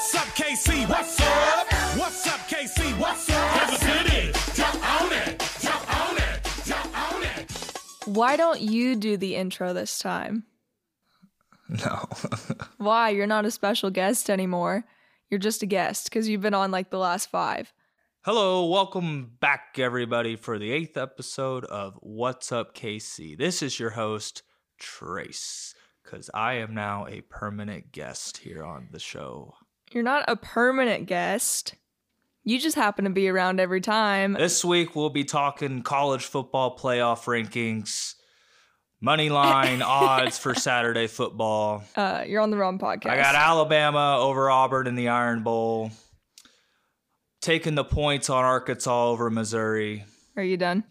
What's up, KC? What's up? What's up, KC? What's up? Kansas City, jump on it, jump on it, jump on it. Why don't you do the intro this time? No. Why? You're not a special guest anymore. You're just a guest because you've been on like the last five. Hello, welcome back, everybody, for the eighth episode of What's Up KC. This is your host, Trace, because I am now a permanent guest here on the show. You're not a permanent guest. You just happen to be around every time. This week, we'll be talking college football playoff rankings, money line odds for Saturday football. Uh, you're on the wrong podcast. I got Alabama over Auburn in the Iron Bowl, taking the points on Arkansas over Missouri. Are you done?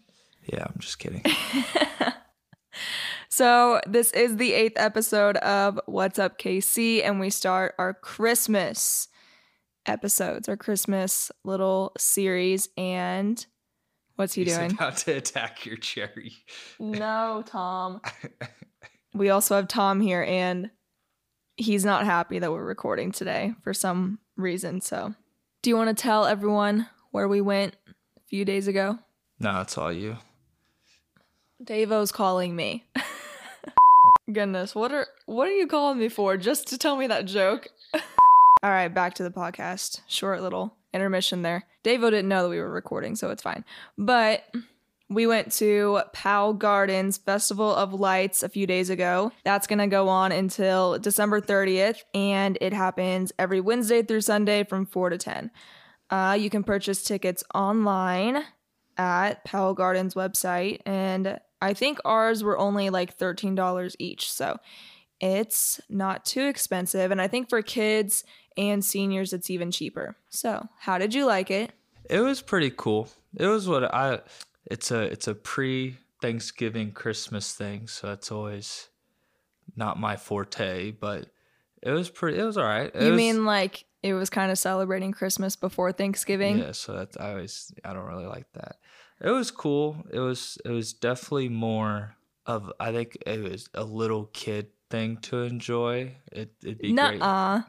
Yeah, I'm just kidding. So, this is the eighth episode of What's Up KC, and we start our Christmas episodes, our Christmas little series. And what's he He's doing? about to attack your cherry. No, Tom. we also have Tom here, and he's not happy that we're recording today for some reason. So, do you want to tell everyone where we went a few days ago? No, it's all you. Davo's calling me. Goodness, what are what are you calling me for? Just to tell me that joke? All right, back to the podcast. Short little intermission there. Davo didn't know that we were recording, so it's fine. But we went to Powell Gardens Festival of Lights a few days ago. That's going to go on until December 30th, and it happens every Wednesday through Sunday from 4 to 10. Uh, you can purchase tickets online at Powell Gardens website, and I think ours were only like $13 each. So it's not too expensive. And I think for kids and seniors, it's even cheaper. So, how did you like it? It was pretty cool. It was what I. It's a it's a pre Thanksgiving Christmas thing, so it's always not my forte. But it was pretty. It was all right. It you was- mean like it was kind of celebrating Christmas before Thanksgiving? Yeah, so that's I always I don't really like that. It was cool. It was it was definitely more of I think it was a little kid thing to enjoy. It it'd be great. Nuh-uh.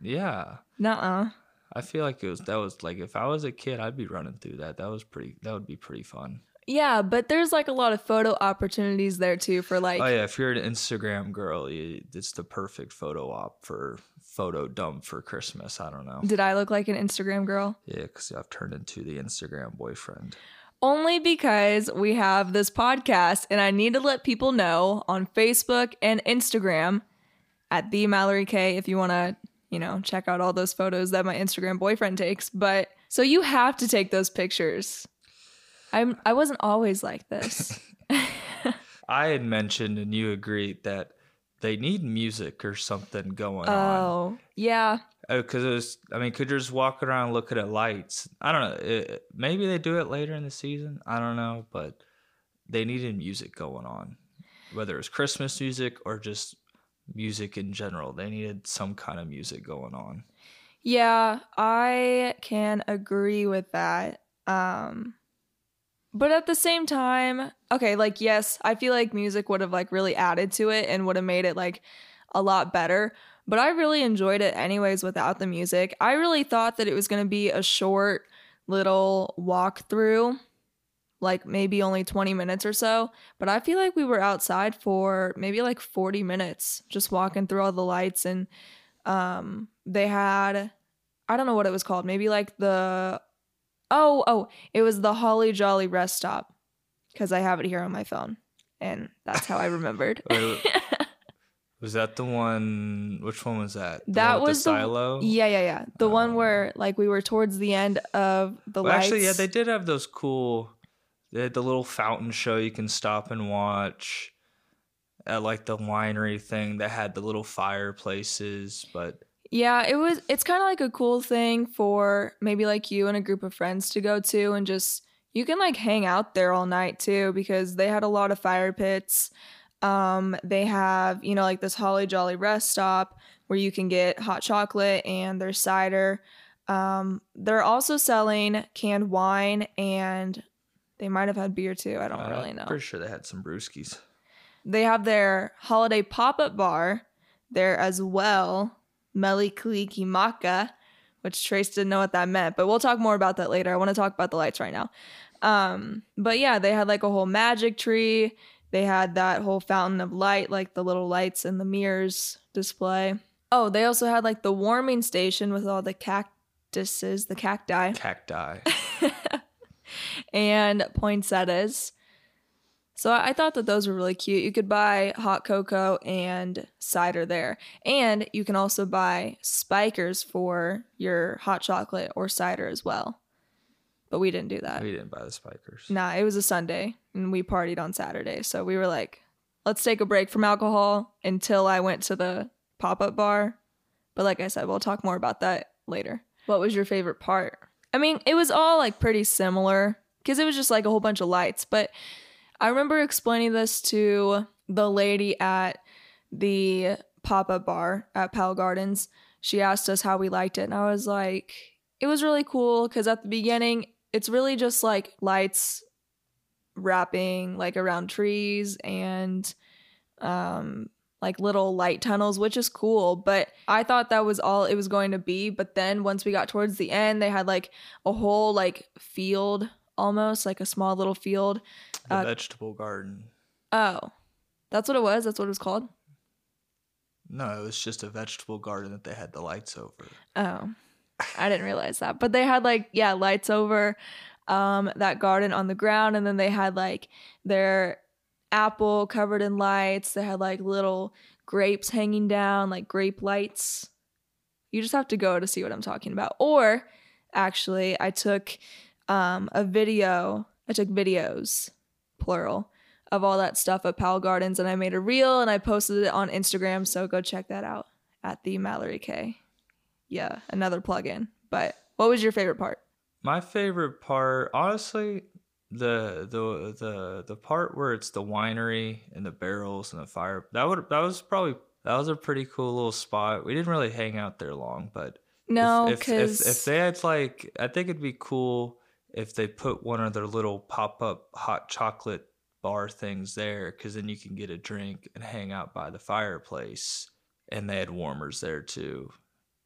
Yeah. Nuh-uh. I feel like it was that was like if I was a kid, I'd be running through that. That was pretty. That would be pretty fun. Yeah, but there's like a lot of photo opportunities there too for like oh yeah, if you're an Instagram girl, you, it's the perfect photo op for photo dump for Christmas. I don't know. Did I look like an Instagram girl? Yeah, because I've turned into the Instagram boyfriend. Only because we have this podcast and I need to let people know on Facebook and Instagram at the Mallory K if you want to, you know, check out all those photos that my Instagram boyfriend takes. But so you have to take those pictures. I'm I wasn't always like this. I had mentioned and you agreed that they need music or something going on. oh, yeah. Because it was, I mean, could you just walk around looking at lights? I don't know. It, maybe they do it later in the season. I don't know, but they needed music going on, whether it's Christmas music or just music in general. They needed some kind of music going on. Yeah, I can agree with that. Um but at the same time, okay, like yes, I feel like music would have like really added to it and would have made it like a lot better, but I really enjoyed it anyways without the music. I really thought that it was going to be a short little walkthrough, like maybe only 20 minutes or so, but I feel like we were outside for maybe like 40 minutes just walking through all the lights and um they had I don't know what it was called. Maybe like the oh oh it was the Holly Jolly rest stop because I have it here on my phone and that's how I remembered. Was that the one? Which one was that? The that was the silo. yeah yeah yeah the one Oh. where like we were towards the end of the Well, lights. actually, yeah, they did have those cool. They had the little fountain show you can stop and watch. At like the winery thing that had the little fireplaces, but Yeah, it was it's kind of like a cool thing for maybe like you and a group of friends to go to and just you can like hang out there all night too because they had a lot of fire pits. Um they have, you know, like this Holly Jolly rest stop where you can get hot chocolate and their cider. Um they're also selling canned wine and they might have had beer too. I don't uh, really know. Pretty sure they had some brewskis. They have their holiday pop up bar there as well, Mele Kalikimaka, which Trace didn't know what that meant, but we'll talk more about that later. I want to talk about the lights right now. Um, but yeah, they had like a whole magic tree. They had that whole fountain of light, like the little lights and the mirrors display. Oh, they also had like the warming station with all the cactuses, the cacti, Cacti. and poinsettias. So I I thought that those were really cute. You could buy hot cocoa and cider there. And you can also buy spikers for your hot chocolate or cider as well. But we didn't do that. we didn't buy the spikers. Nah, it was a Sunday and we partied on Saturday. So we were like, let's take a break from alcohol until I went to the pop up bar. But like I said, we'll talk more about that later. What was your favorite part? I mean, it was all like pretty similar because it was just like a whole bunch of lights. But I remember explaining this to the lady at the pop up bar at Powell Gardens. She asked us how we liked it. And I was like, it was really cool because at the beginning, it's really just like lights wrapping like around trees and um like little light tunnels which is cool but i thought that was all it was going to be but then once we got towards the end they had like a whole like field almost like a small little field The Uh, vegetable garden. oh that's what it was that's what it was called No, it was just a vegetable garden that they had the lights over. Oh, I didn't realize that. But they had like, yeah, lights over um that garden on the ground and then they had like their apple covered in lights. They had like little grapes hanging down, like grape lights. You just have to go to see what I'm talking about. Or actually, I took um a video. I took videos, plural, of all that stuff at Powell Gardens and I made a reel and I posted it on Instagram, so go check that out at the Mallory K yeah, another plug-in. But what was your favorite part? My favorite part, honestly, the the the the part where it's the winery and the barrels and the fire. That would that was probably that was a pretty cool little spot. We didn't really hang out there long, but No, if, if, if, if they had like, I think it'd be cool if they put one of their little pop up hot chocolate bar things there, because then you can get a drink and hang out by the fireplace. And they had warmers there too.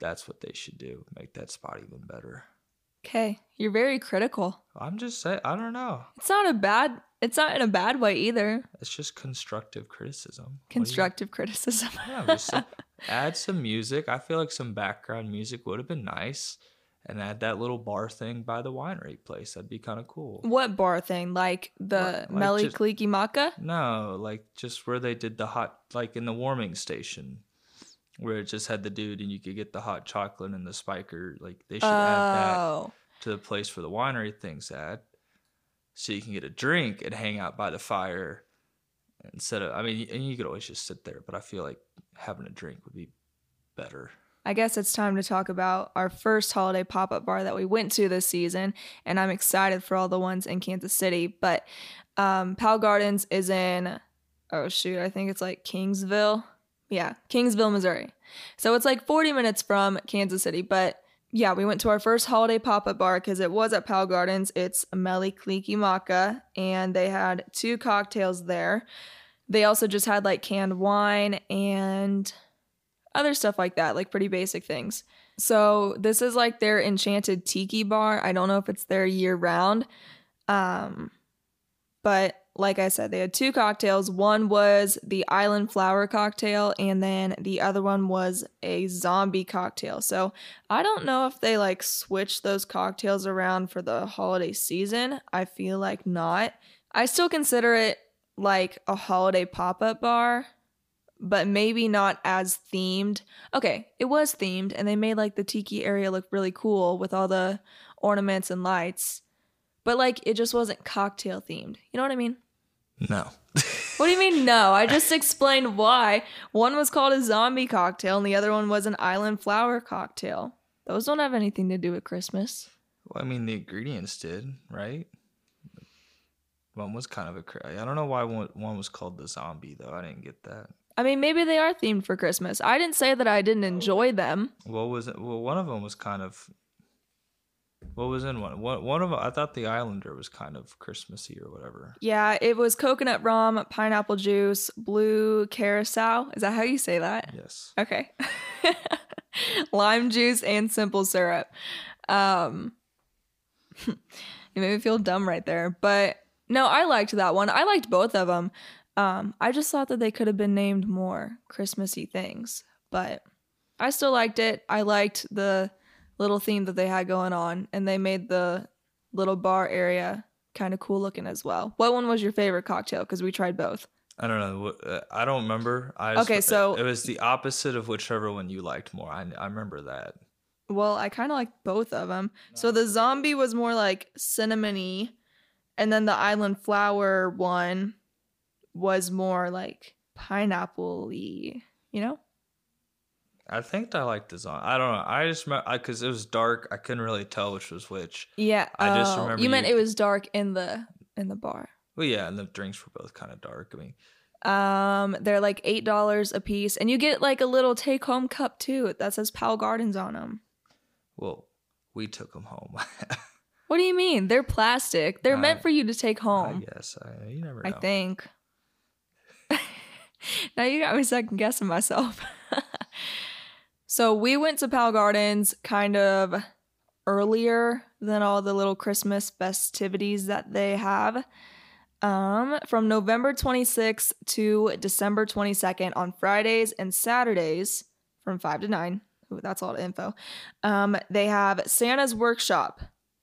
That's what they should do. Make that spot even better. okay, you're very critical. I'm just saying, I don't know. It's not a bad. It's not in a bad way either. It's just constructive criticism. Do you- Constructive criticism. Yeah, just add some music. I feel like some background music would have been nice. And add that little bar thing by the winery place. That'd be kind of cool. what bar thing? Like the Like- Melly just- Maca? No, like just where they did the hot, like in the warming station, where it just had the dude and you could get the hot chocolate and the spiker. Like they should add that Oh, to the place for the winery things at, so you can get a drink and hang out by the fire instead of. I mean, and you could always just sit there, but I feel like having a drink would be better. I guess it's time to talk about our first holiday pop up bar that we went to this season, and I'm excited for all the ones in Kansas City. But um, Powell Gardens is in, oh shoot, I think it's like Kingsville. Yeah, Kingsville, Missouri. So it's like 40 minutes from Kansas City. But yeah, we went to our first holiday pop up bar because it was at Powell Gardens. It's Mele Kalikimaka, and they had two cocktails there. They also just had like canned wine and other stuff like that, like pretty basic things. So this is like their enchanted tiki bar. I don't know if it's there year round. Um but like I said, they had two cocktails. One was the island flower cocktail and then the other one was a zombie cocktail. So I don't know if they like switched those cocktails around for the holiday season. I feel like not. I still consider it like a holiday pop-up bar but maybe not as themed. Okay, it was themed, and they made like the tiki area look really cool with all the ornaments and lights. But like, it just wasn't cocktail themed. You know what I mean? No. What do you mean, no? I just explained why. One was called a zombie cocktail, and the other one was an island flower cocktail. Those don't have anything to do with Christmas. Well, I mean, the ingredients did, right? One was kind of a. I don't know why one, one was called the zombie though. I didn't get that. I mean, maybe they are themed for Christmas. I didn't say that I didn't enjoy them. What was it? Well, one of them was kind of. What was in one? One, one of I thought the Islander was kind of Christmassy or whatever. Yeah, it was coconut rum, pineapple juice, blue carousel. Is that how you say that? Yes. Okay. lime juice and simple syrup. Um, you made me feel dumb right there, but no, I liked that one. I liked both of them. Um, I just thought that they could have been named more Christmassy things, but I still liked it. I liked the little theme that they had going on, and they made the little bar area kind of cool looking as well. What one was your favorite cocktail? Because we tried both. I don't know. uh, I don't remember. I just- Okay, so- it was the opposite of whichever one you liked more. I, I remember that. Well, I kind of liked both of them. So the zombie was more like cinnamony, and then the island flower one was more like pineapple-y, you know? I think I liked the zombie. I don't know. I just remember because it was dark. I couldn't really tell which was which. Yeah. I just oh, remember you meant you- it was dark in the in the bar. Well, yeah, and the drinks were both kind of dark. I mean, Um, they're like eight dollars a piece, and you get like a little take-home cup too that says Powell Gardens on them. well, we took them home. What do you mean? They're plastic. They're I- meant for you to take home. I guess. I, you never I think. now you got me second guessing myself. so we went to Powell Gardens kind of earlier than all the little Christmas festivities that they have. Um, from November 26th to December 22nd on Fridays and Saturdays from 5 to 9. Ooh, that's all the info. Um, they have Santa's Workshop,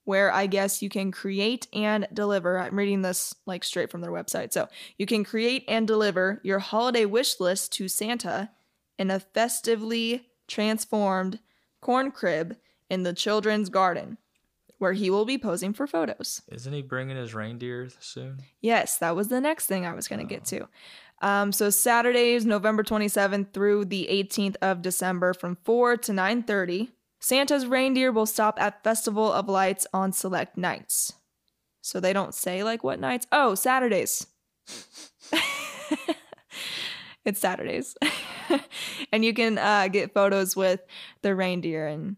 where I guess you can create and deliver. I'm reading this like straight from their website. So you can create and deliver your holiday wish list to Santa in a festively transformed corn crib in the children's garden, where he will be posing for photos. Isn't he bringing his reindeer soon? Yes, that was the next thing I was going to get to. Um, so Saturdays, November 27th through the 18th of December from 4 to 9:30, Santa's reindeer will stop at Festival of Lights on select nights. So they don't say like what nights? Oh, Saturdays. it's Saturdays. and you can uh, get photos with the reindeer and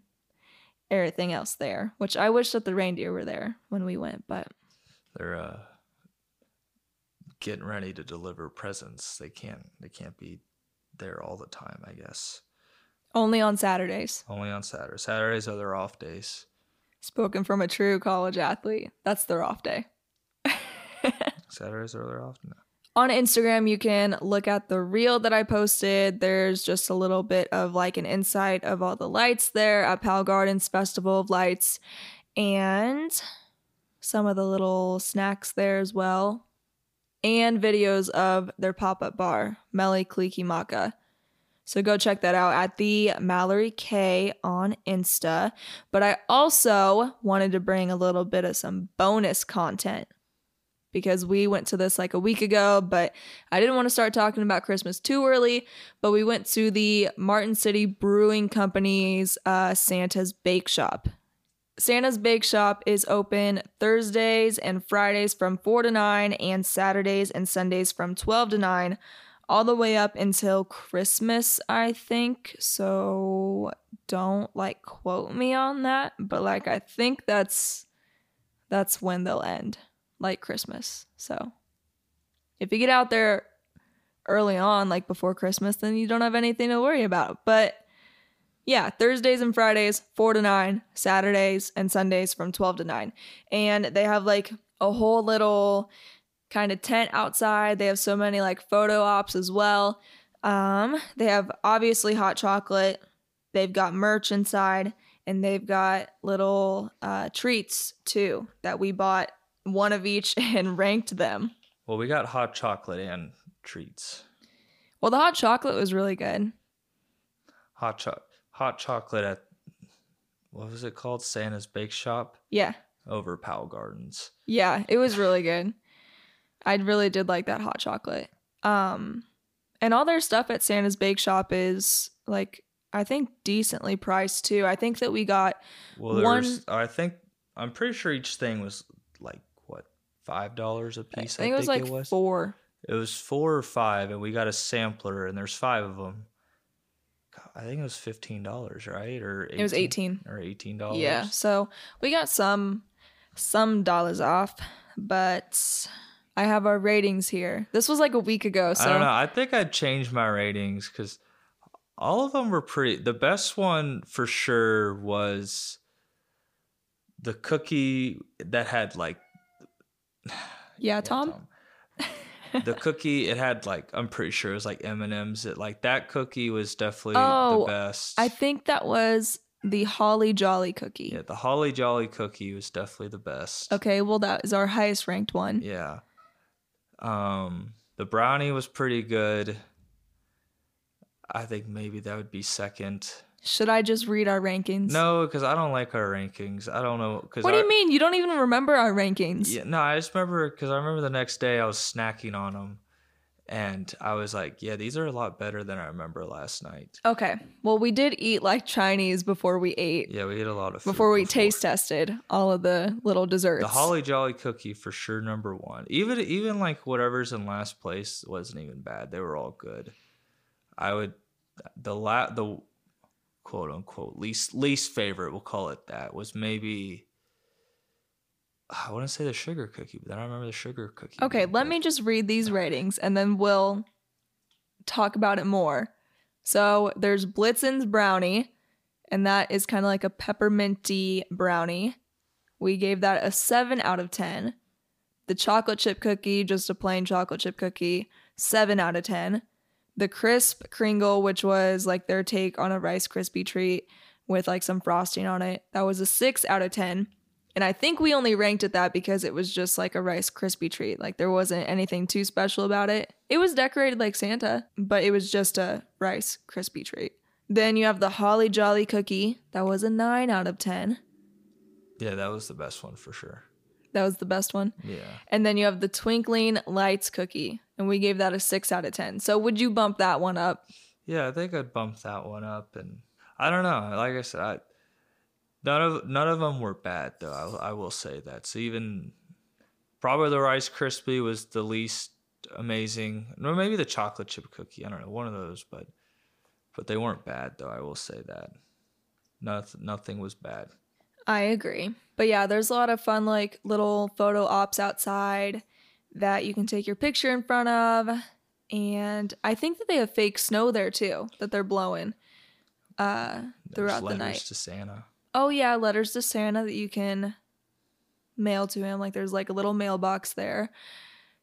everything else there, which I wish that the reindeer were there when we went, but They're uh, getting ready to deliver presents. They can't. They can't be there all the time. I guess only on Saturdays. only on Saturdays. Saturdays are their off days. Spoken from a true college athlete. That's their off day. Saturdays are their off. No. On Instagram, you can look at the reel that I posted. There's just a little bit of like an insight of all the lights there at Powell Gardens Festival of Lights and some of the little snacks there as well. And videos of their pop up bar, Mele Kalikimaka. So go check that out at the Mallory K on Insta. But I also wanted to bring a little bit of some bonus content because we went to this like a week ago, but I didn't want to start talking about Christmas too early. But we went to the Martin City Brewing Company's uh, Santa's Bake Shop. Santa's Bake Shop is open Thursdays and Fridays from 4 to 9, and Saturdays and Sundays from 12 to 9, all the way up until Christmas, I think. So don't like quote me on that, but like I think that's that's when they'll end like Christmas. So if you get out there early on, like before Christmas, then you don't have anything to worry about. But yeah, Thursdays and Fridays, 4 to 9, Saturdays and Sundays from 12 to 9. And they have like a whole little kind of tent outside. They have so many like photo ops as well. Um, they have obviously hot chocolate. They've got merch inside and they've got little uh, treats too that we bought one of each and ranked them. Well, we got hot chocolate and treats. Well, the hot chocolate was really good. Hot cho- hot chocolate at what was it called? Santa's Bake Shop Yeah. over Powell Gardens. Yeah, it was really good. I really did like that hot chocolate. Um and all their stuff at Santa's Bake Shop is like I think decently priced too. I think that we got Well, One- I think I'm pretty sure each thing was like what five dollars a piece. I think it was like it was. 4. It was four or five, and we got a sampler, and there's five of them. I think it was fifteen dollars, right? Or 18, It was 18. or eighteen dollars. Yeah. So, we got some some dollars off, but I have our ratings here. This was like a week ago, so I don't know. I think I'd change my ratings because all of them were pretty. The best one for sure was the cookie that had like Yeah, yeah, Tom. Tom. the cookie it had like I'm pretty sure it was like M and M's. It like that cookie was definitely Oh, the best. I think that was the Holly Jolly cookie. yeah, the Holly Jolly cookie was definitely the best. Okay, well that is our highest ranked one. Yeah. Um, the brownie was pretty good. I think maybe that would be second. Should I just read our rankings? No, because I don't like our rankings. I don't know. Cause What do you mean? You don't even remember our rankings? Yeah, no, I just remember because I remember the next day I was snacking on them, and I was like, "Yeah, these are a lot better than I remember last night." Okay. Well, we did eat like Chinese before we ate. Yeah, we ate a lot of food before we taste tested all of the little desserts. the Holly Jolly cookie for sure number one. Even even like whatever's in last place wasn't even bad. They were all good. I would the la the quote unquote least least favorite we'll call it that was maybe I wouldn't say the sugar cookie, but I don't remember the sugar cookie. Okay, let me just read these ratings and then we'll talk about it more. So there's Blitzen's brownie, and that is kind of like a pepperminty brownie. We gave that a 7 out of 10. The chocolate chip cookie, just a plain chocolate chip cookie, 7 out of 10. The crisp Kringle, which was like their take on a Rice Krispie treat with like some frosting on it, that was a 6 out of 10. And I think we only ranked it that because it was just like a Rice Krispie treat. Like there wasn't anything too special about it. It was decorated like Santa, but it was just a Rice Krispie treat. Then you have the Holly Jolly cookie. That was a 9 out of 10. Yeah, that was the best one for sure. That was the best one. Yeah. And then you have the Twinkling Lights cookie, and we gave that a 6 out of 10. So would you bump that one up? Yeah, I think I'd bump that one up, and I don't know. Like I said, I, none of none of them were bad though. I, I will say that. So even probably the Rice Krispie was the least amazing, or maybe the chocolate chip cookie. I don't know, one of those, but but they weren't bad though. I will say that. Nothing, nothing was bad. I agree. But yeah, there's a lot of fun, like little photo ops outside that you can take your picture in front of. And I think that they have fake snow there too, that they're blowing uh, There's throughout the night. to Santa. Oh, yeah, letters to Santa that you can mail to him. Like there's like a little mailbox there.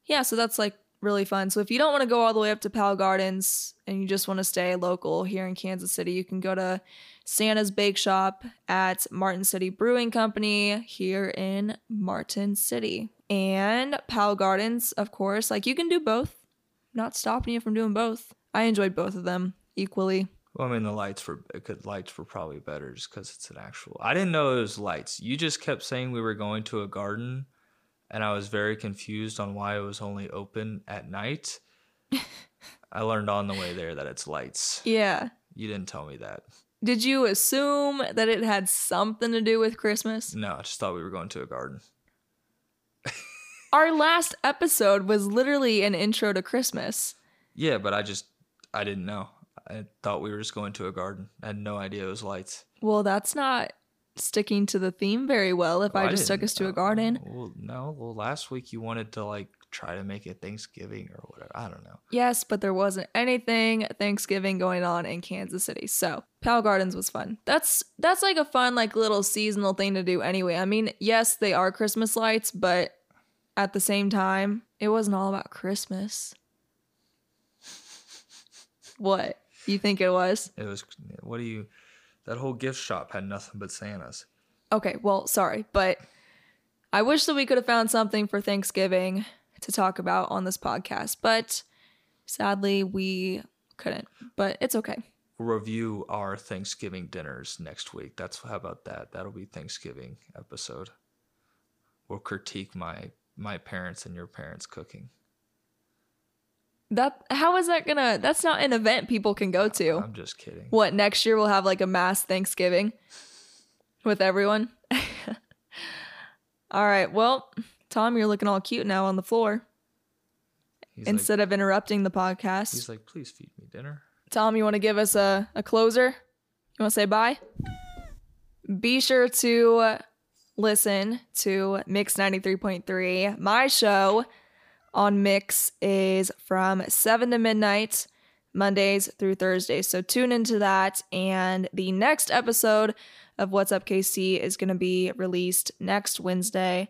Yeah, so that's like really fun. So if you don't want to go all the way up to Powell Gardens and you just want to stay local here in Kansas City, you can go to Santa's Bake Shop at Martin City Brewing Company here in Martin City. And Powell Gardens, of course, like you can do both. Not stopping you from doing both. I enjoyed both of them equally. Well, I mean, the lights were uh, good. Lights were probably better just because it's an actual. I didn't know it was lights. You just kept saying we were going to a garden, and I was very confused on why it was only open at night. I learned on the way there that it's lights. Yeah. You didn't tell me that. Did you assume that it had something to do with Christmas? No, I just thought we were going to a garden. Our last episode was literally an intro to Christmas. Yeah, but I just I didn't know. I thought we were just going to a garden. I had no idea it was lights. Well, that's not sticking to the theme very well if Oh, I just took us to a oh, garden. Well, no. Well, last week you wanted to like try to make it Thanksgiving or whatever. I don't know. Yes, but there wasn't anything Thanksgiving going on in Kansas City. So, Powell Gardens was fun. That's that's like a fun like little seasonal thing to do anyway. I mean, yes, they are Christmas lights, but at the same time, it wasn't all about Christmas. What? You think it was? It was. What do you? That whole gift shop had nothing but Santas. Okay, well, sorry, but I wish that we could have found something for Thanksgiving to talk about on this podcast, but sadly we couldn't. But it's okay. We'll review our Thanksgiving dinners next week. That's how about that? That'll be Thanksgiving episode. We'll critique my my parents and your parents cooking. That how is that gonna? That's not an event people can go to. I'm just kidding. What next year we'll have like a mass Thanksgiving with everyone. all right. Well, Tom, you're looking all cute now on the floor He's like, instead of interrupting the podcast. he's like, please feed me dinner. Tom, you want to give us a, a closer? You want to say bye? Be sure to listen to Mix 93.3. My show on Mix is from 7 to midnight, Mondays through Thursdays. So tune into that. And the next episode of What's Up KC is going to be released next Wednesday.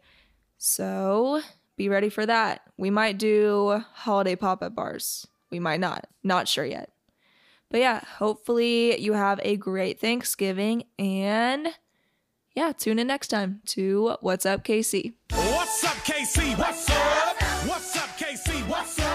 So be ready for that. We might do holiday pop up bars. We might not. Not sure yet. But yeah, hopefully you have a great Thanksgiving and yeah, tune in next time to What's Up KC. What's up, KC? What's up? What's up, KC? What's up?